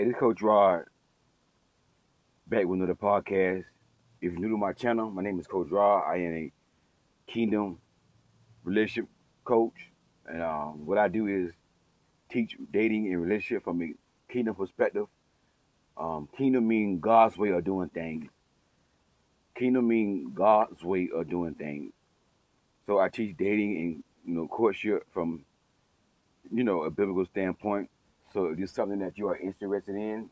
Hey, this is Coach Rod back with another podcast. If you're new to my channel, my name is Coach Rod. I am a Kingdom relationship coach, and um, what I do is teach dating and relationship from a Kingdom perspective. Um, kingdom means God's way of doing things. Kingdom means God's way of doing things. So I teach dating and you know courtship from you know a biblical standpoint. So if it's something that you are interested in,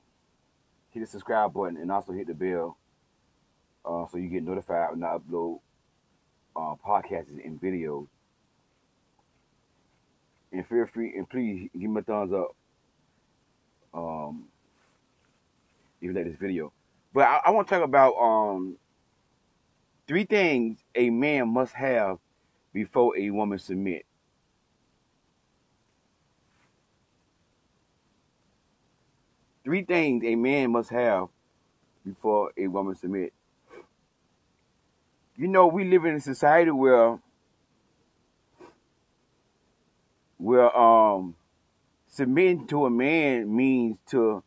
hit the subscribe button and also hit the bell uh, so you get notified when I upload uh, podcasts and videos. And feel free and please give me a thumbs up um, if you like this video. But I, I want to talk about um, three things a man must have before a woman submit. Three things a man must have before a woman submit. You know, we live in a society where where um submitting to a man means to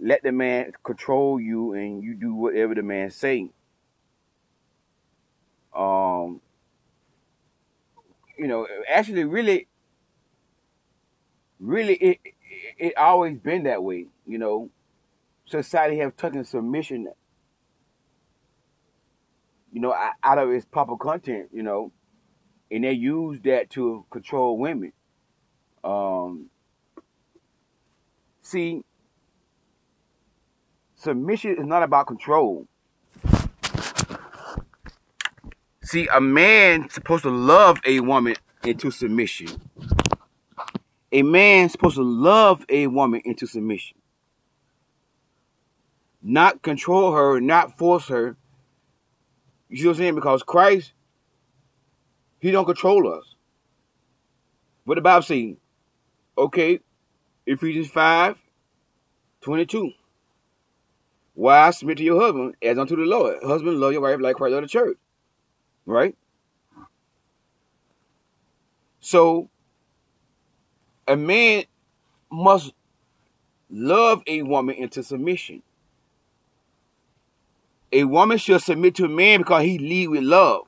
let the man control you and you do whatever the man say. Um you know, actually really really it it always been that way, you know. Society have taken submission, you know, out of its proper content, you know, and they use that to control women. Um, see, submission is not about control. See, a man supposed to love a woman into submission. A man's supposed to love a woman into submission. Not control her, not force her. You see what I'm saying? Because Christ, He don't control us. What the Bible? Okay, Ephesians 5, 22. Why submit to your husband as unto the Lord. Husband, love your wife like Christ of the church. Right? So, a man must love a woman into submission. A woman should submit to a man because he lead with love.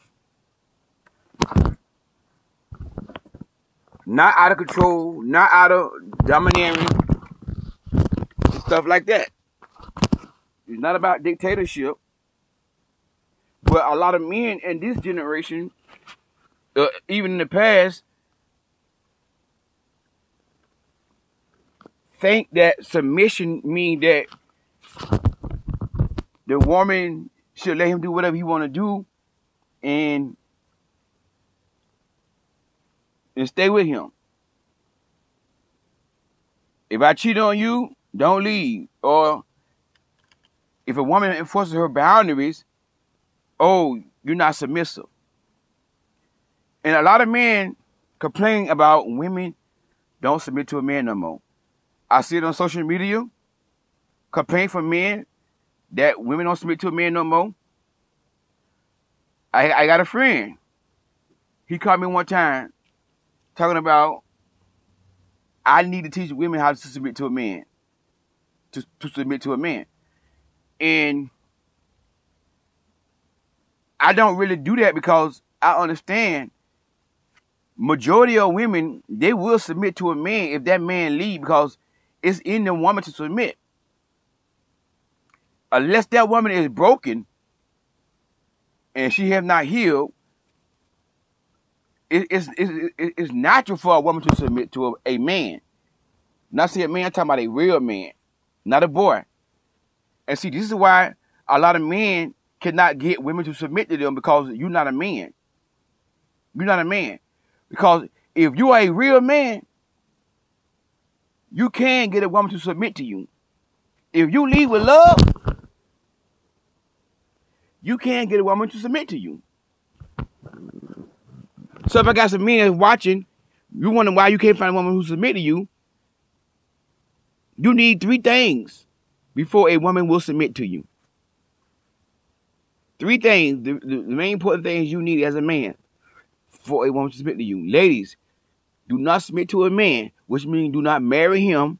Not out of control, not out of domineering, stuff like that. It's not about dictatorship. But a lot of men in this generation, uh, even in the past, think that submission mean that the woman should let him do whatever he want to do and and stay with him. If I cheat on you, don't leave. Or if a woman enforces her boundaries, oh, you're not submissive. And a lot of men complain about women don't submit to a man no more. I see it on social media. Complain for men that women don't submit to a man no more. I I got a friend. He called me one time talking about I need to teach women how to submit to a man. To to submit to a man. And I don't really do that because I understand majority of women they will submit to a man if that man leave because it's in the woman to submit. Unless that woman is broken and she have not healed, it, it's, it's, it's natural for a woman to submit to a, a man. Not see a man, I'm talking about a real man, not a boy. And see, this is why a lot of men cannot get women to submit to them because you're not a man. You're not a man. Because if you are a real man, you can get a woman to submit to you. If you lead with love, you can get a woman to submit to you. So if I got some men watching, you wonder why you can't find a woman who submit to you. You need three things before a woman will submit to you. Three things, the, the, the main important things you need as a man for a woman to submit to you. Ladies, do not submit to a man, which means do not marry him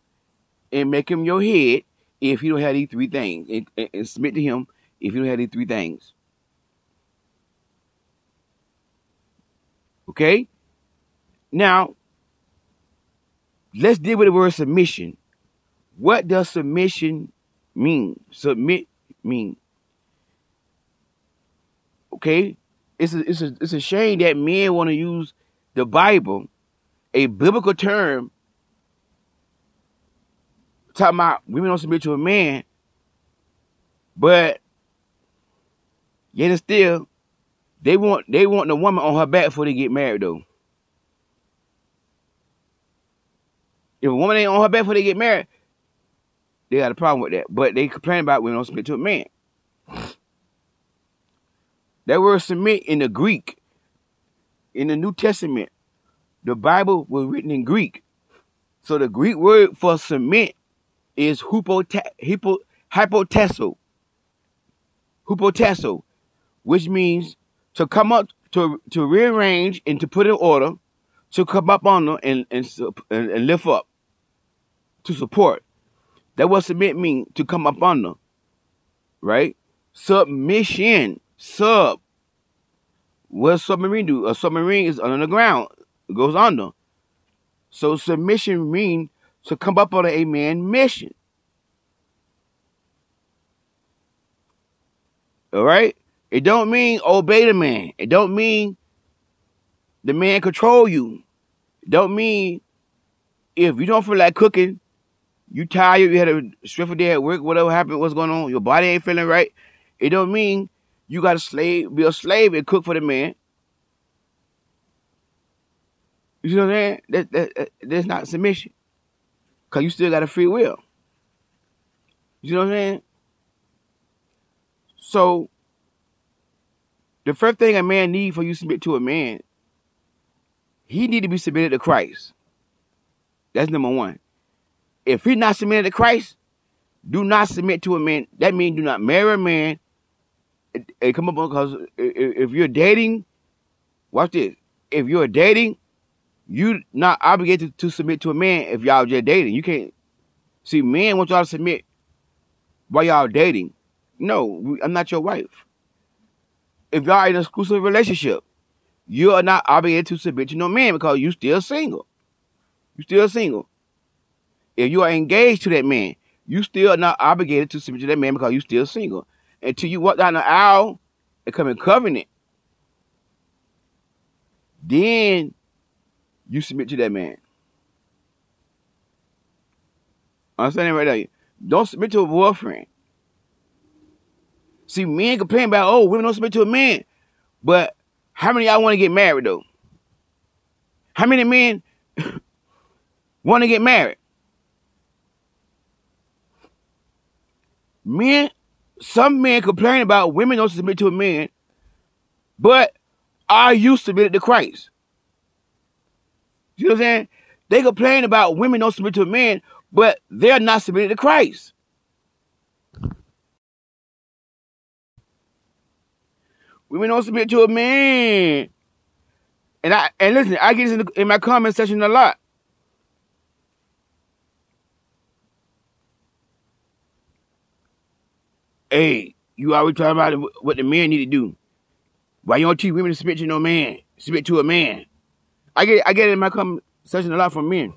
and make him your head if you don't have these three things, and, and, and submit to him if you don't have these three things. Okay? Now, let's deal with the word submission. What does submission mean? Submit mean. Okay? It's a, it's a, it's a shame that men want to use the Bible, a biblical term, talking about women don't submit to a man, but yet and still, they want they want the woman on her back before they get married though. If a woman ain't on her back before they get married, they got a problem with that. But they complain about women don't submit to a man. That word submit in the Greek, in the New Testament, the Bible was written in Greek. So the Greek word for submit is hypota- hypotasso. Hypotasso, which means to come up, to, to rearrange and to put in order, to come up on and, and, and, and lift up, to support. That what submit mean, to come up under, right? Submission Sub. What submarine do? A submarine is under the ground. It goes under. So submission means to come up on a man mission. All right? It don't mean obey the man. It don't mean the man control you. It don't mean if you don't feel like cooking, you tired, you had a stressful day at work, whatever happened, what's going on, your body ain't feeling right. It don't mean you got to slave, be a slave and cook for the man. You know what I'm saying? That, that, that that's not submission, cause you still got a free will. You know what I'm saying? So, the first thing a man need for you to submit to a man, he need to be submitted to Christ. That's number one. If he's not submitted to Christ, do not submit to a man. That means do not marry a man it, come up because if you're dating, watch this. If you're dating, you not obligated to submit to a man if y'all just dating. You can't see men want y'all to submit while y'all dating. No, I'm not your wife. If y'all in an exclusive relationship, you are not obligated to submit to no man because you still single. You still single. If you are engaged to that man, you still not obligated to submit to that man because you still single until you walk down the aisle and come in covenant. Then you submit to that man. Understand right there? Don't submit to a boyfriend. See, men complain about, oh, women don't submit to a man. But how many y'all want to get married though? How many men want to get married? Men some men complain about women don't submit to a man, but are you submitted to Christ? You know what I'm saying? They complain about women don't submit to a man, but they're not submitted to Christ. Women don't submit to a man. And I and listen, I get this in, the, in my comment section a lot. Hey, you always talking about what the men need to do. Why you don't teach women to submit to no man? Submit to a man. I get I get it in my conversation a lot from men.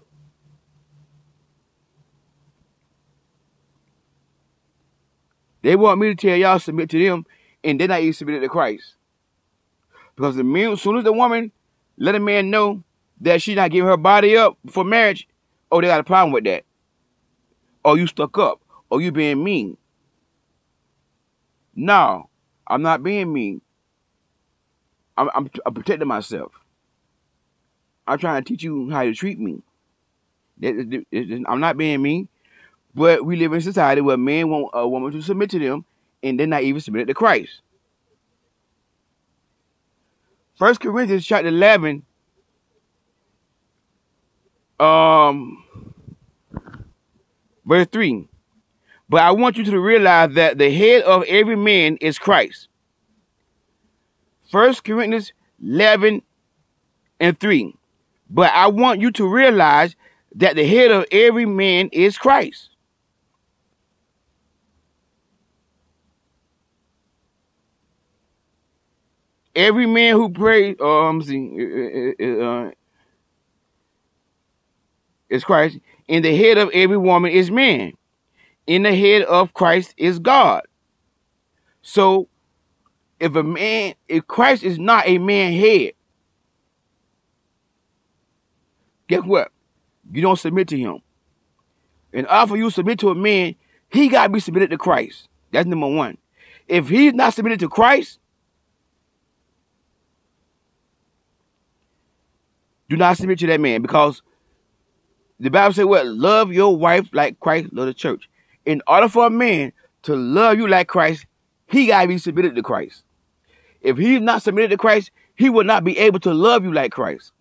They want me to tell y'all submit to them, and they're not even submitted to Christ. Because the men, as soon as the woman let a man know that she's not giving her body up for marriage, oh, they got a problem with that. Or you stuck up. Or you being mean. No, I'm not being mean. I'm, I'm, I'm protecting myself. I'm trying to teach you how to treat me. I'm not being mean, but we live in a society where men want a woman to submit to them, and they're not even submitted to Christ. First Corinthians chapter 11, um, verse 3. But I want you to realize that the head of every man is Christ. First Corinthians 11 and 3. But I want you to realize that the head of every man is Christ. Every man who prays, uh, uh, is Christ, and the head of every woman is man. In the head of Christ is God. So, if a man, if Christ is not a man head, guess what? You don't submit to him. And after you submit to a man, he got to be submitted to Christ. That's number one. If he's not submitted to Christ, do not submit to that man because the Bible says, "What love your wife like Christ loved the church." In order for a man to love you like Christ, he gotta be submitted to Christ. If he's not submitted to Christ, he will not be able to love you like Christ.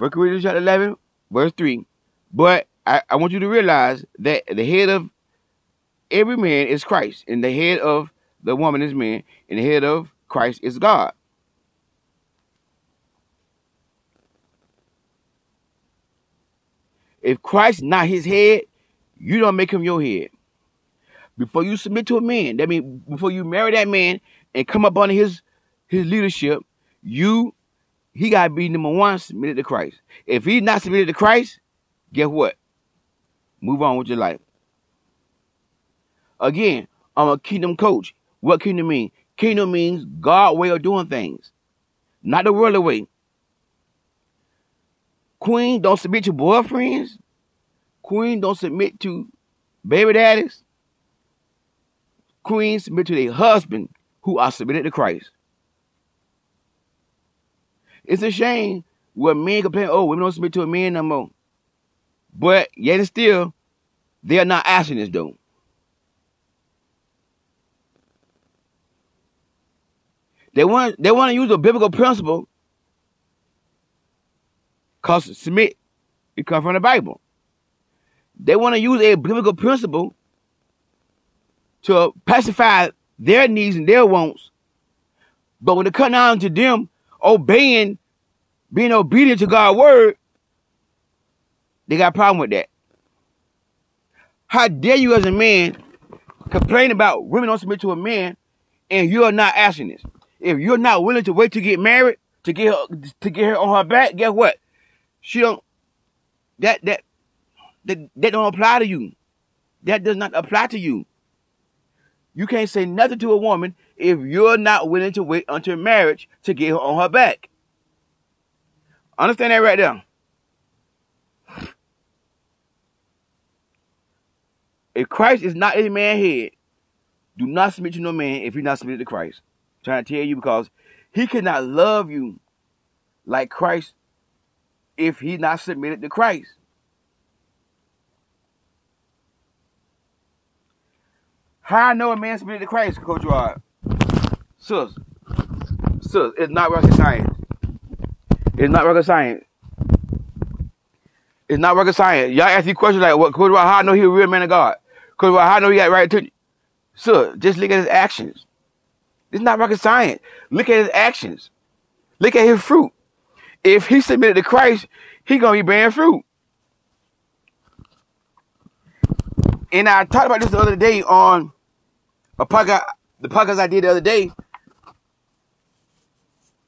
First Corinthians chapter 11, verse 3. But I, I want you to realize that the head of every man is Christ, and the head of the woman is man, and the head of Christ is God. If Christ not his head, you don't make him your head. Before you submit to a man, that means before you marry that man and come up under his his leadership, you he gotta be number one submitted to Christ. If he's not submitted to Christ, guess what? Move on with your life. Again, I'm a kingdom coach. What kingdom mean? Kingdom means God way of doing things, not the worldly way. Queen, don't submit to boyfriends. Queen, don't submit to baby daddies. Queen, submit to their husband who are submitted to Christ. It's a shame when men complain, oh, women don't submit to a man no more. But yet and still, they are not asking this though. They want they want to use a biblical principle because submit it comes from the Bible. They want to use a biblical principle to pacify their needs and their wants. But when it comes down to them obeying, being obedient to God's word, they got a problem with that. How dare you as a man complain about women don't submit to a man and you're not asking this? If you're not willing to wait to get married, to get her to get her on her back, guess what? She don't that that that, that don't apply to you. That does not apply to you. You can't say nothing to a woman if you're not willing to wait until marriage to get her on her back. Understand that right there. If Christ is not a man head, do not submit to no man if you're not submitted to Christ. I'm trying to tell you because he cannot love you like Christ if he's not submitted to Christ. How I know a man submitted to Christ, Coach Rod? Sis, sis, it's not rocket science. It's not rocket science. It's not rocket science. Y'all ask these questions like, "What, Rod? How I know he a real man of God? Rod, how I know he got right to?" you." Sir, just look at his actions. It's not rocket science. Look at his actions. Look at his fruit. If he submitted to Christ, he gonna be bearing fruit. And I talked about this the other day on a podcast, the podcast I did the other day.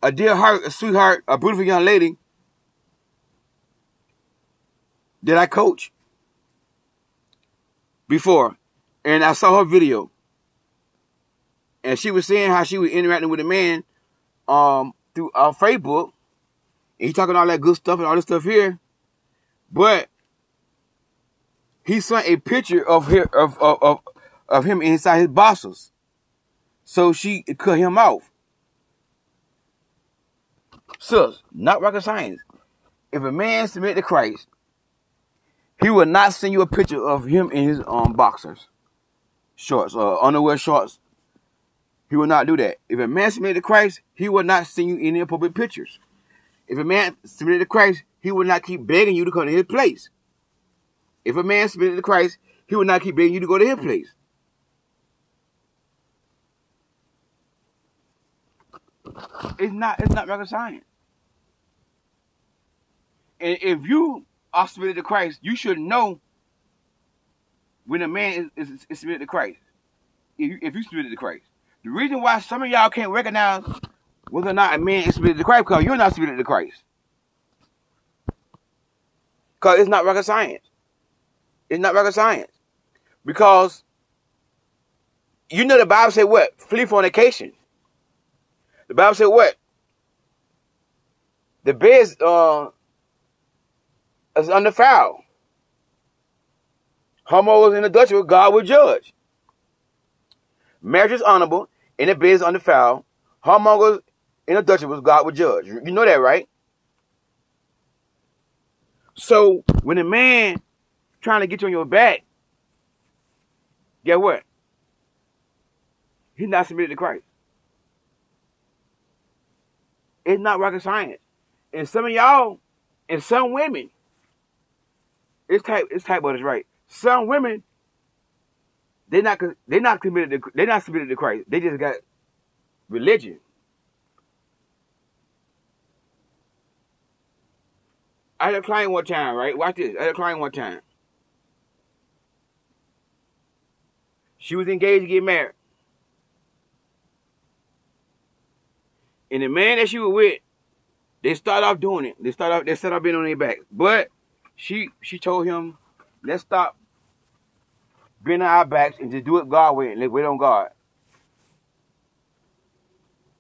A dear heart, a sweetheart, a beautiful young lady that I coach before, and I saw her video and she was saying how she was interacting with a man um through uh, Facebook. And he talking all that good stuff and all this stuff here. But he sent a picture of her, of, of, of, of him inside his boxers. So she cut him off. Sis, not rocket science. If a man submit to Christ, he will not send you a picture of him in his um boxers, shorts, or uh, underwear shorts, he will not do that. If a man submitted to Christ, he will not send you any appropriate pictures. If a man submitted to Christ, he will not keep begging you to come to his place. If a man submitted to Christ, he will not keep begging you to go to his place. It's not it's not rocket science. And if you are submitted to Christ, you should know when a man is, is, is submitted to Christ. If you, if you submitted to Christ. The reason why some of y'all can't recognize whether or not a man is submitted to Christ because you're not submitted to Christ. Because it's not rocket science. It's not rocket science. Because you know the Bible said what? Flee fornication. The Bible said what? The bed uh, is undefiled. Homos in adultery, God will judge. Marriage is honorable, and bed is undefiled. Homos in adultery, God will judge. You know that, right? So when a man trying to get you on your back, get what? He's not submitted to Christ. It's not rocket science. And some of y'all and some women, it's type it's type what is right. Some women, they're not they're not committed to they're not submitted to Christ. They just got religion. I had a client one time, right? Watch this. I had a client one time. She was engaged to get married. And the man that she was with, they start off doing it. They start off they start off being on their back. But she she told him, let's stop on our backs and just do it God way and let's wait on God.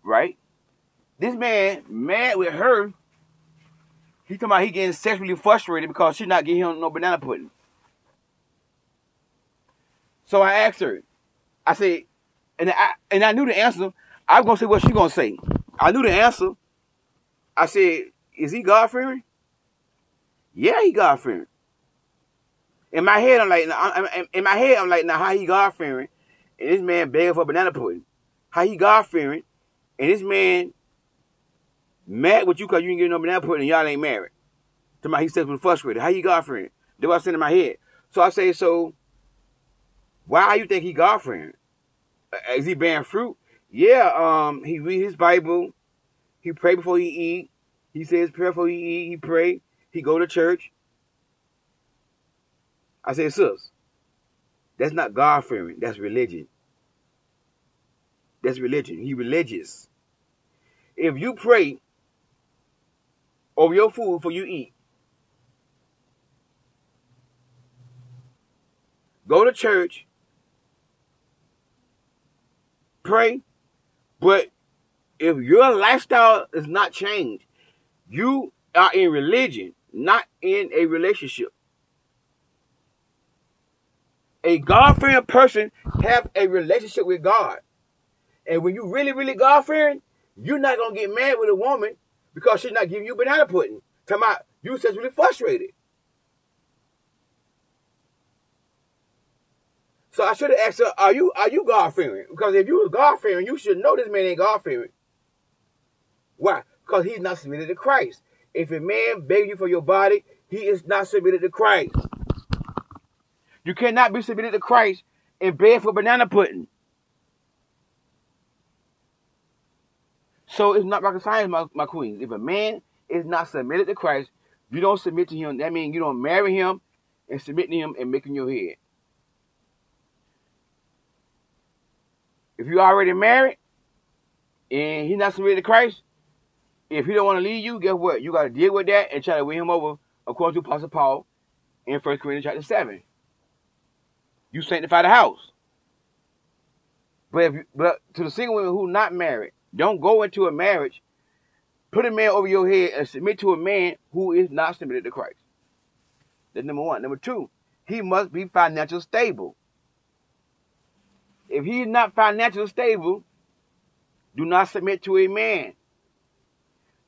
Right? This man mad with her he talking about he getting sexually frustrated because she not getting him no banana pudding. So I asked her, I said, and I and I knew the answer. I was gonna say what she gonna say. I knew the answer. I said, is he God fearing? Yeah, he God fearing. In my head, I'm like, in my head, I'm like, now how he God fearing? And this man begging for banana pudding. How he God fearing? And this man Mad with you because you ain't getting no banana pudding and y'all ain't married. To my he says when frustrated. How you God friend? That's what I said in my head. So I say, so why you think he God friend? Uh, is he bearing fruit? Yeah, um, he read his Bible, he pray before he eat, he says prayer before he eat, he pray, he go to church. I say, sis, that's not God fearing, that's religion. That's religion. He religious. If you pray over your food for you eat. Go to church, pray, but if your lifestyle is not changed, you are in religion, not in a relationship. A God-fearing person have a relationship with God. And when you really, really God-fearing, you're not going to get mad with a woman because she's not giving you banana pudding. Tell my you really frustrated. So I should have asked her, are you are you God fearing? Because if you was God fearing, you should know this man ain't God fearing. Why? Because he's not submitted to Christ. If a man begs you for your body, he is not submitted to Christ. You cannot be submitted to Christ and beg for banana pudding. So it's not rocket science, my, my queens. If a man is not submitted to Christ, you don't submit to him. That means you don't marry him and submit to him and making your head. If you already married and he's not submitted to Christ, if he don't want to leave you, guess what? You got to deal with that and try to win him over according to Apostle Paul in 1 Corinthians chapter 7. You sanctify the house. But if you, but to the single women who not married, don't go into a marriage, put a man over your head and submit to a man who is not submitted to Christ. That's number one. Number two, he must be financially stable. If he is not financially stable, do not submit to a man.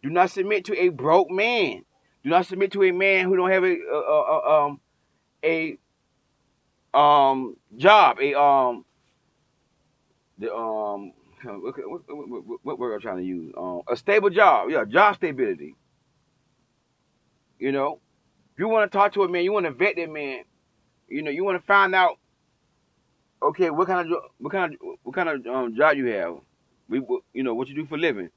Do not submit to a broke man. Do not submit to a man who don't have a, a, a um a um job, a um the um what, what, word I'm trying to use? Um, a stable job. Yeah, job stability. You know, if you want to talk to a man, you want to vet that man. You know, you want to find out. Okay, what kind of what kind of what kind of um, job you have? We, you know, what you do for living.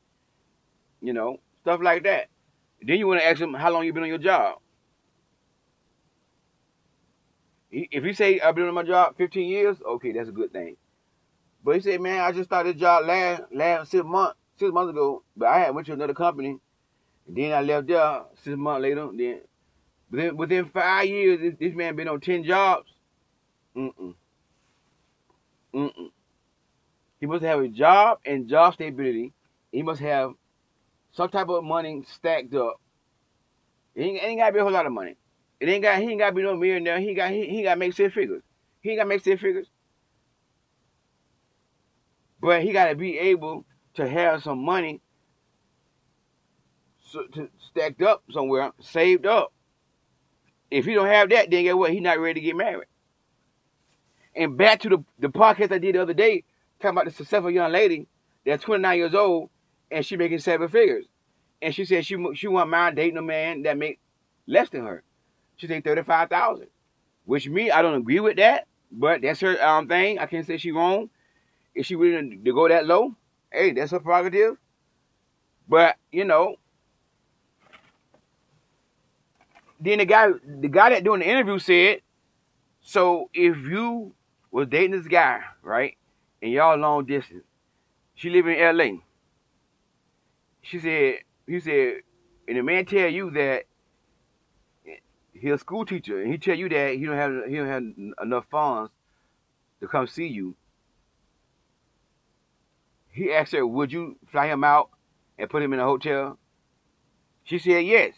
You know, stuff like that. Then you want to ask him how long you been on your job. If you say I've been on my job 15 years, okay, that's a good thing. But he said, man, I just started a job last last six months six months ago, but I had went to another company. And then I left there six months later. Then within within five years, this, this man been on ten jobs. Mm-mm. Mm-mm. He must have a job and job stability. He must have some type of money stacked up. It ain't, ain't gotta be a whole lot of money. It ain't got he ain't gotta be no millionaire. He got he, he gotta make six figures. He gotta make six figures. But he gotta be able to have some money so, to, stacked up somewhere, saved up. If he don't have that, then guess what? He's not ready to get married. And back to the, the podcast I did the other day, talking about the successful young lady that's 29 years old and she making seven figures. And she said she she want mind dating a man that make less than her. She said 35,000. Which me, I don't agree with that, but that's her um thing. I can't say she wrong. If she willing to go that low, hey, that's her prerogative. But, you know, then the guy the guy that doing the interview said, so if you was dating this guy, right? And y'all long distance. She live in LA. She said, he said, and the man tell you that he's a school teacher, and he tell you that he don't have he don't have enough funds to come see you. He asked her, would you fly him out and put him in a hotel? She said yes.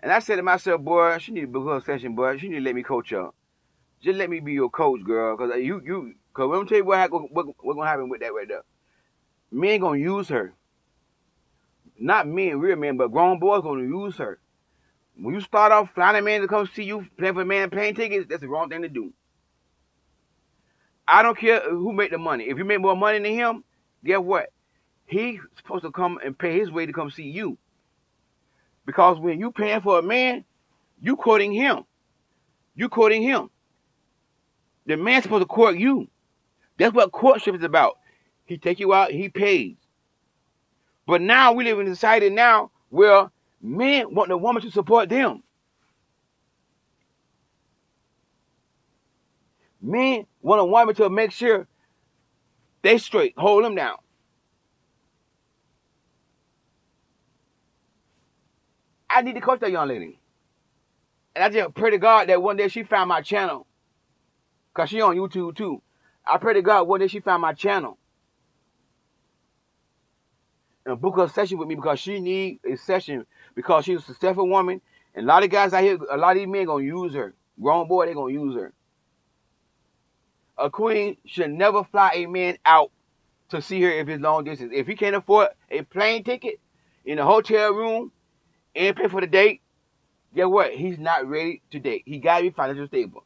And I said to myself, boy, she need to book session, boy. She need to let me coach her. Just let me be your coach, girl. Cause you, you, cause gonna tell you what, what, what gonna happen with that right there. Men gonna use her. Not men, real men, but grown boys gonna use her. When you start off flying a man to come see you, paying for a man paying tickets, that's the wrong thing to do. I don't care who make the money. If you make more money than him, guess what? He's supposed to come and pay his way to come see you. Because when you paying for a man, you courting him. You courting him. The man's supposed to court you. That's what courtship is about. He take you out, he pays. But now we live in a society now where men want the woman to support them. Men want a woman to make sure they straight, hold them down. I need to coach that young lady. And I just pray to God that one day she found my channel. Cause she on YouTube too. I pray to God one day she found my channel. And book a session with me because she need a session because she's a successful woman. And a lot of guys out here, a lot of these men gonna use her. Grown boy, they gonna use her. A queen should never fly a man out to see her if it's long distance. If he can't afford a plane ticket in a hotel room and pay for the date, guess what? He's not ready to date. He gotta be financially stable.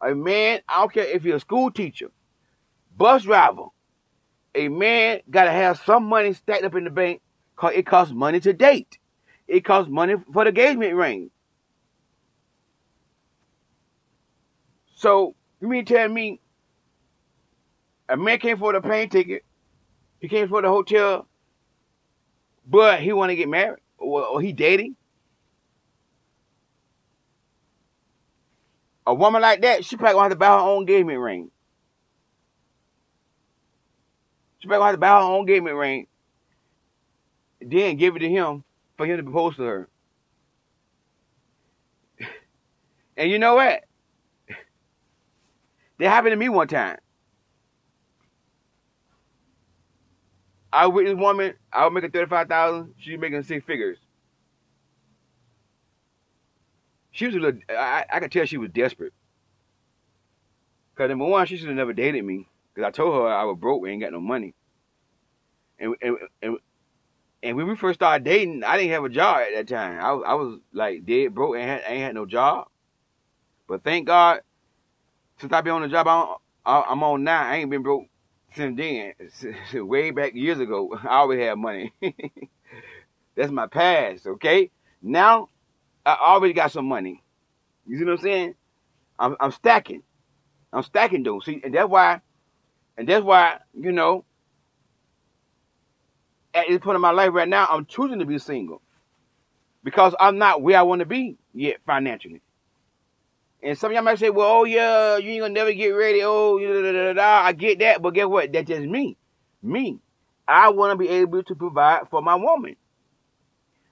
A man, I don't care if you're a school teacher, bus driver, a man gotta have some money stacked up in the bank because it costs money to date. It costs money for the engagement ring. So you mean tell me a man came for the plane ticket, he came for the hotel, but he want to get married? or, or he dating, a woman like that, she probably gonna have to buy her own engagement ring. She gonna have to buy her own engagement ring, then give it to him for him to propose to her. And you know what? That happened to me one time. I with this woman, I was making thirty five thousand. She's making six figures. She was a little. I, I could tell she was desperate. Cause number one, she should have never dated me. Cause I told her I was broke, we ain't got no money. And and and and when we first started dating, I didn't have a job at that time. I was I was like dead broke, and had, ain't had no job. But thank God, since I been on the job I'm, I'm on now, I ain't been broke since then, way back years ago, I always had money. That's my past, okay? Now, I already got some money. You see what I'm saying? I'm, I'm stacking. I'm stacking though. See, and that's why, and that's why, you know, at this point in my life right now, I'm choosing to be single because I'm not where I want to be yet financially. And some of y'all might say, well, oh yeah, you ain't gonna never get ready. Oh, da, da, da, I get that, but guess what? That's just me. Me. I want to be able to provide for my woman.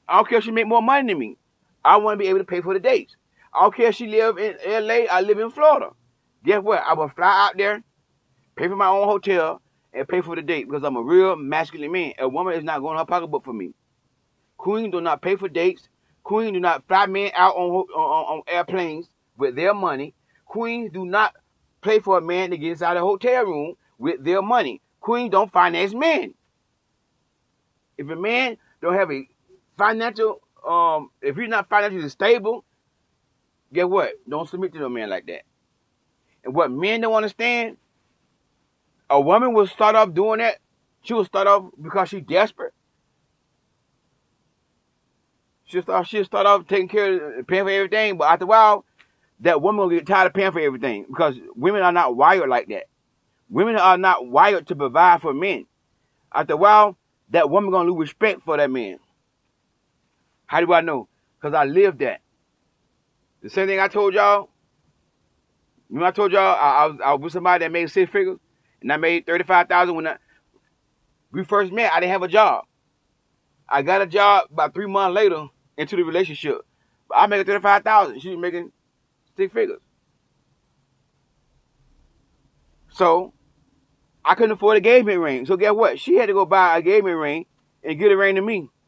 I don't care if she make more money than me. I want to be able to pay for the dates. I don't care if she live in LA, I live in Florida. Guess what? I will fly out there, pay for my own hotel, and pay for the date because I'm a real masculine man. A woman is not going to her pocketbook for me. Queens do not pay for dates. Queens do not fly men out on, on, on airplanes with their money. Queens do not pay for a man to get inside a hotel room with their money. Queens don't finance men. If a man don't have a financial, um, if he's not financially stable, guess what? Don't submit to a man like that. And what men don't understand, a woman will start off doing that. She will start off because she's desperate. She'll start, she'll start off taking care of paying for everything, but after a while, that woman will get tired of paying for everything because women are not wired like that. Women are not wired to provide for men. After a while, that woman gonna lose respect for that man. How do I know? Because I lived that. The same thing I told y'all. Know, I told y'all I, I, was, I was with somebody that made six figures, and I made thirty five thousand when I, we first met. I didn't have a job. I got a job about three months later into the relationship. But I made thirty five thousand. She was making six figures. So I couldn't afford a engagement ring. So guess what? She had to go buy a engagement ring and get a ring to me.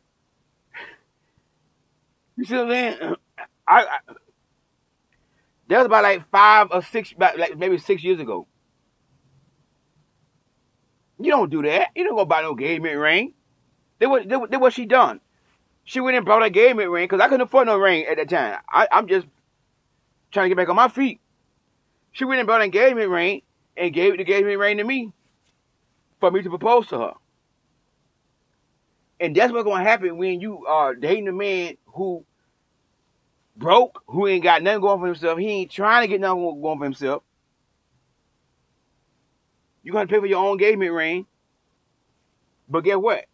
You see what I'm saying? I, I that was about like five or six, about like maybe six years ago. You don't do that. You don't go buy no engagement ring. They what, they, what she done. She went and bought a engagement ring because I couldn't afford no ring at that time. I, I'm just trying to get back on my feet. She went and bought an engagement ring and gave the engagement ring to me for me to propose to her. And that's what's gonna happen when you are dating a man who broke, who ain't got nothing going for himself. He ain't trying to get nothing going for himself. You're gonna pay for your own engagement ring. But guess what?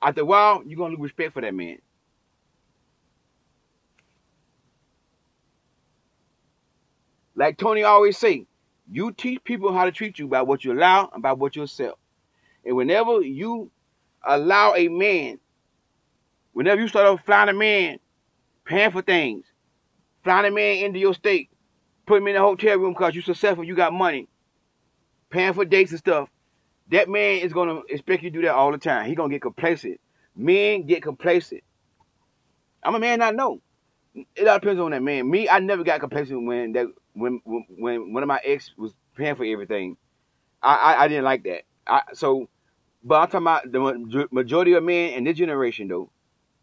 After a while, you're gonna lose respect for that man. Like Tony always say, you teach people how to treat you by what you allow and by what you accept. And whenever you allow a man, whenever you start off flying a man, paying for things, flying a man into your state, put him in a hotel room because you're successful, you got money, paying for dates and stuff, that man is gonna expect you to do that all the time. He gonna get complacent. Men get complacent. I'm a man I know. It all depends on that man. Me, I never got complacent when that when when one of my ex was paying for everything. I I, I didn't like that. I, so, but I'm talking about the majority of men in this generation though,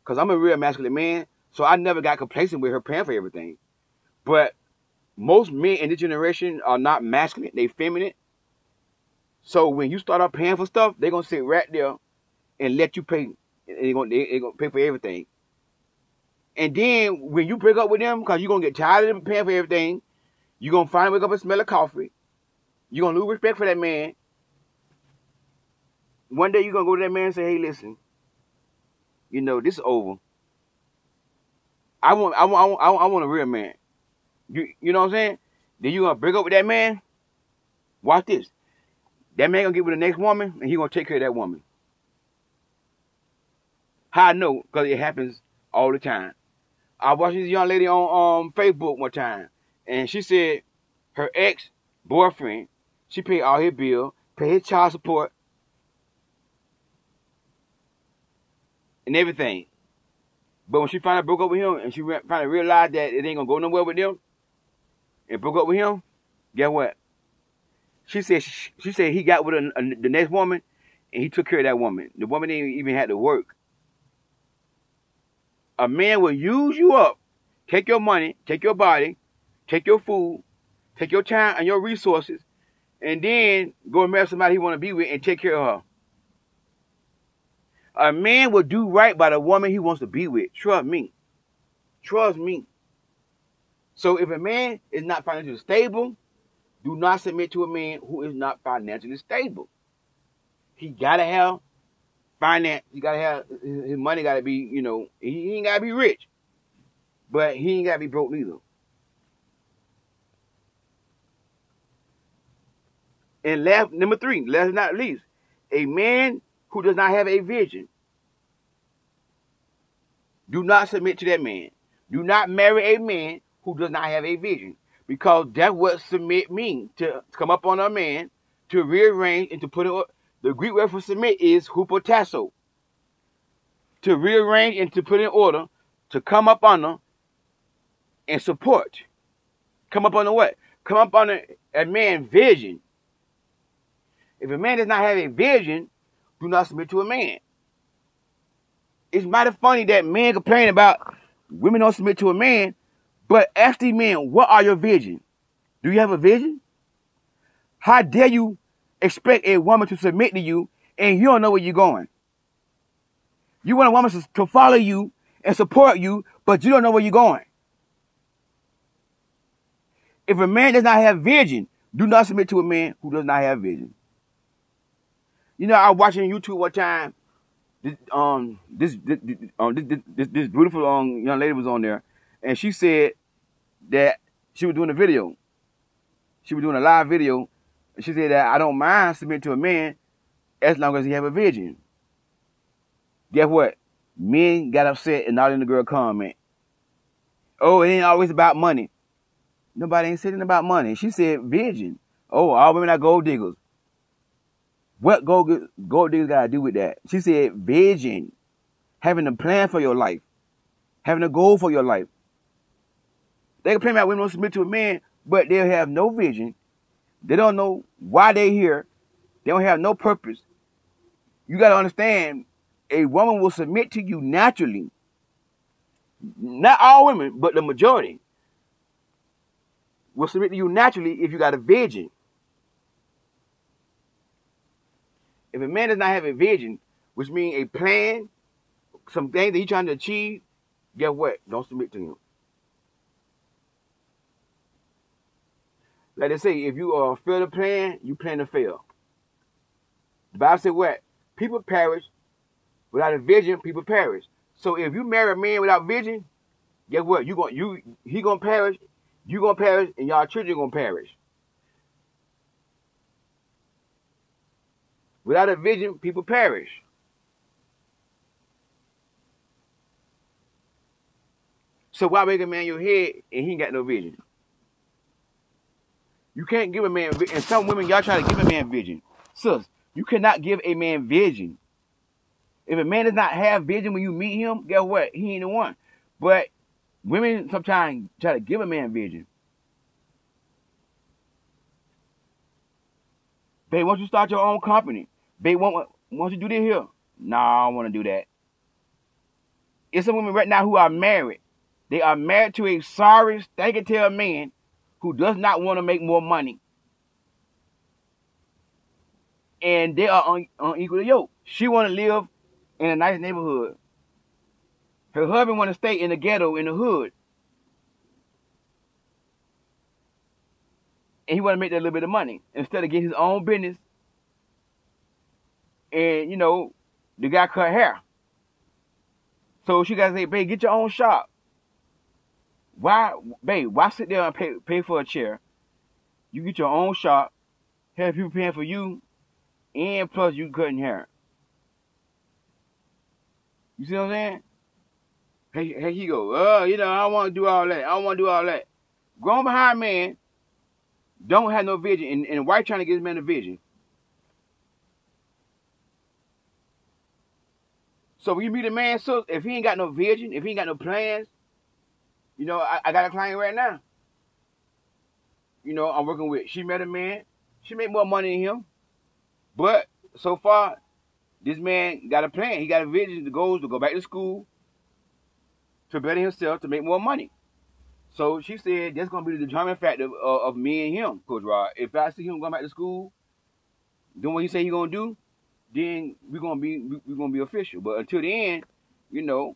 because I'm a real masculine man. So I never got complacent with her paying for everything. But most men in this generation are not masculine; they feminine. So when you start up paying for stuff, they're gonna sit right there and let you pay. They're gonna, they, gonna pay for everything. And then when you break up with them, because you're gonna get tired of them paying for everything, you're gonna finally wake up and smell of coffee. You're gonna lose respect for that man. One day you're gonna go to that man and say, "Hey, listen, you know this is over. I want, I want, I want, I want a real man. You, you know what I'm saying? Then you're gonna break up with that man. Watch this. That man gonna get with the next woman, and he gonna take care of that woman. How I know? Because it happens all the time. I watched this young lady on um, Facebook one time, and she said her ex boyfriend, she paid all his bill, paid his child support, and everything. But when she finally broke up with him, and she finally realized that it ain't gonna go nowhere with them, and broke up with him, guess what? She said she, she said he got with a, a, the next woman, and he took care of that woman. The woman didn't even have to work. A man will use you up, take your money, take your body, take your food, take your time and your resources, and then go and marry somebody he want to be with and take care of her. A man will do right by the woman he wants to be with. Trust me. Trust me. So if a man is not financially stable, do not submit to a man who is not financially stable. He gotta have finance. You gotta have his money. Gotta be, you know, he, ain't gotta be rich, but he ain't gotta be broke neither. And last, number three, last not least, a man who does not have a vision. Do not submit to that man. Do not marry a man who does not have a vision. Because that's what submit means. To come up on a man, to rearrange and to put it the Greek word for submit is hupotasso. To rearrange and to put in order, to come up on under and support. Come up under what? Come up under a man's vision. If a man does not have a vision, do not submit to a man. It's mighty funny that men complain about women don't submit to a man, but ask these men, what are your vision? Do you have a vision? How dare you expect a woman to submit to you and you don't know where you're going? You want a woman to follow you and support you, but you don't know where you're going. If a man does not have vision, do not submit to a man who does not have vision. You know, I was watching YouTube one time. This, um, this, this, um, this, this, this beautiful um, young lady was on there, and she said that she was doing a video. She was doing a live video. She said that I don't mind submitting to a man as long as he have a vision. Guess what? Men got upset and not in the girl comment. Oh, it ain't always about money. Nobody ain't saying about money. She said vision. Oh, all women are gold diggers. What gold, gold diggers got to do with that? She said vision. Having a plan for your life. Having a goal for your life. They can plan about women don't submit to a man, but they'll have no vision. They don't know why they're here. They don't have no purpose. You got to understand, a woman will submit to you naturally. Not all women, but the majority will submit to you naturally if you got a vision. If a man does not have a vision, which means a plan, some things that he's trying to achieve, guess what? Don't submit to him. Like they say, if you uh, fail to plan, you plan to fail. The Bible said what? People perish without a vision. People perish. So if you marry a man without vision, guess what? You going you he gonna perish. You gonna perish, and y'all children gonna perish. Without a vision, people perish. So why make a man your head and he ain't got no vision? You can't give a man and some women y'all try to give a man vision. Sis, you cannot give a man vision. If a man does not have vision when you meet him, guess what? He ain't the one. But women sometimes try to give a man vision. Babe, once you start your own company, Babe, want you do this here? nah, I don't want to do that. It's some women right now who are married. They are married to a sorry, stanky tail man who does not want to make more money. And they are unequal to yoke. She want to live in a nice neighborhood. Her husband want to stay in the ghetto, in the hood. And he want to make that little bit of money instead of getting his own business and you know, the guy cut hair. So she gotta say, babe, get your own shop. Why, babe? Why sit there and pay pay for a chair? You get your own shop, have people paying for you, and plus you cutting hair. You see what I'm saying? Hey, hey, he go, oh, you know, I don't want to do all that. I don't want to do all that. Grown behind man don't have no vision, and, and trying to get his man a vision. So when you meet a man, so if he ain't got no vision, if he ain't got no plans, you know, I, I got a client right now. You know, I'm working with. She met a man. She made more money than him, but so far, this man got a plan. He got a vision. The goals to go back to school, to better himself, to make more money. So she said that's gonna be the determining factor of, of me and him, Coach Rod. If I see him going back to school, doing what he say he gonna do, then we're gonna be we're gonna be official. But until the end, you know,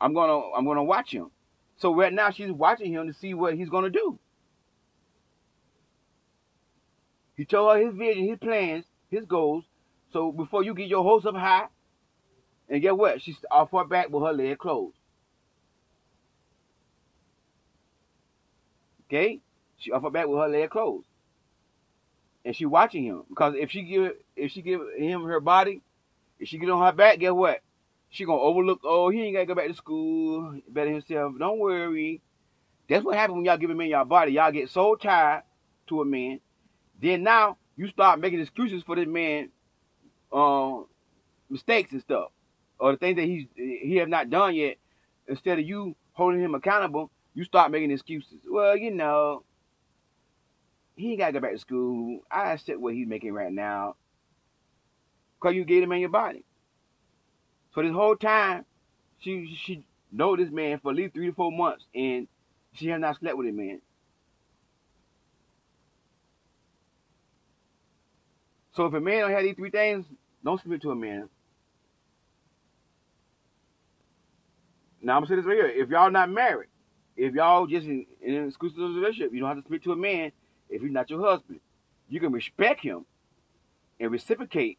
I'm gonna I'm gonna watch him. So right now she's watching him to see what he's gonna do. He told her his vision, his plans, his goals. So before you get your hopes up high, And guess what? She's off her back with her leg closed. Okay? She off her back with her leg closed. And she watching him. Because if she give if she give him her body, if she get on her back, guess what? She gonna overlook, oh, he ain't gotta go back to school, better himself. Don't worry. That's what happens when y'all give a man your body. Y'all get so tied to a man. Then now you start making excuses for this man um mistakes and stuff. Or the things that he's he have not done yet. Instead of you holding him accountable, you start making excuses. Well, you know, he ain't gotta go back to school. I accept what he's making right now. Cause you gave him in your body. So this whole time, she she know this man for at least three to four months, and she has not slept with him, man. So if a man don't have these three things, don't submit to a man. Now I'm gonna say this right here: if y'all not married, if y'all just in, in an exclusive relationship, you don't have to submit to a man if he's not your husband. You can respect him and reciprocate,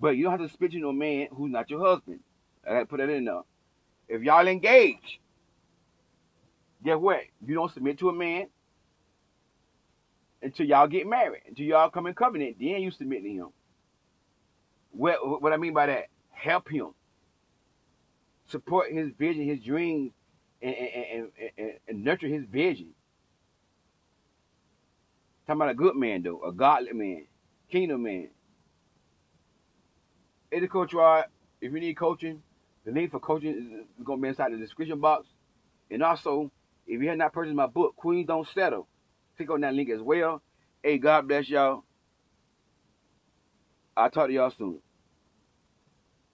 but you don't have to submit to a man who's not your husband. I gotta put that in there. If y'all engage, guess what? You don't submit to a man until y'all get married, until y'all come in covenant, then you submit to him. What, what I mean by that, help him. Support his vision, his dreams, and, and, and, and nurture his vision. Talking about a good man, though, a godly man, kingdom man. Hey, the coach Rod, if you need coaching, the link for coaching is going to be inside the description box. And also, if you have not purchased my book, Queens Don't Settle, click on that link as well. Hey, God bless y'all. I'll talk to y'all soon.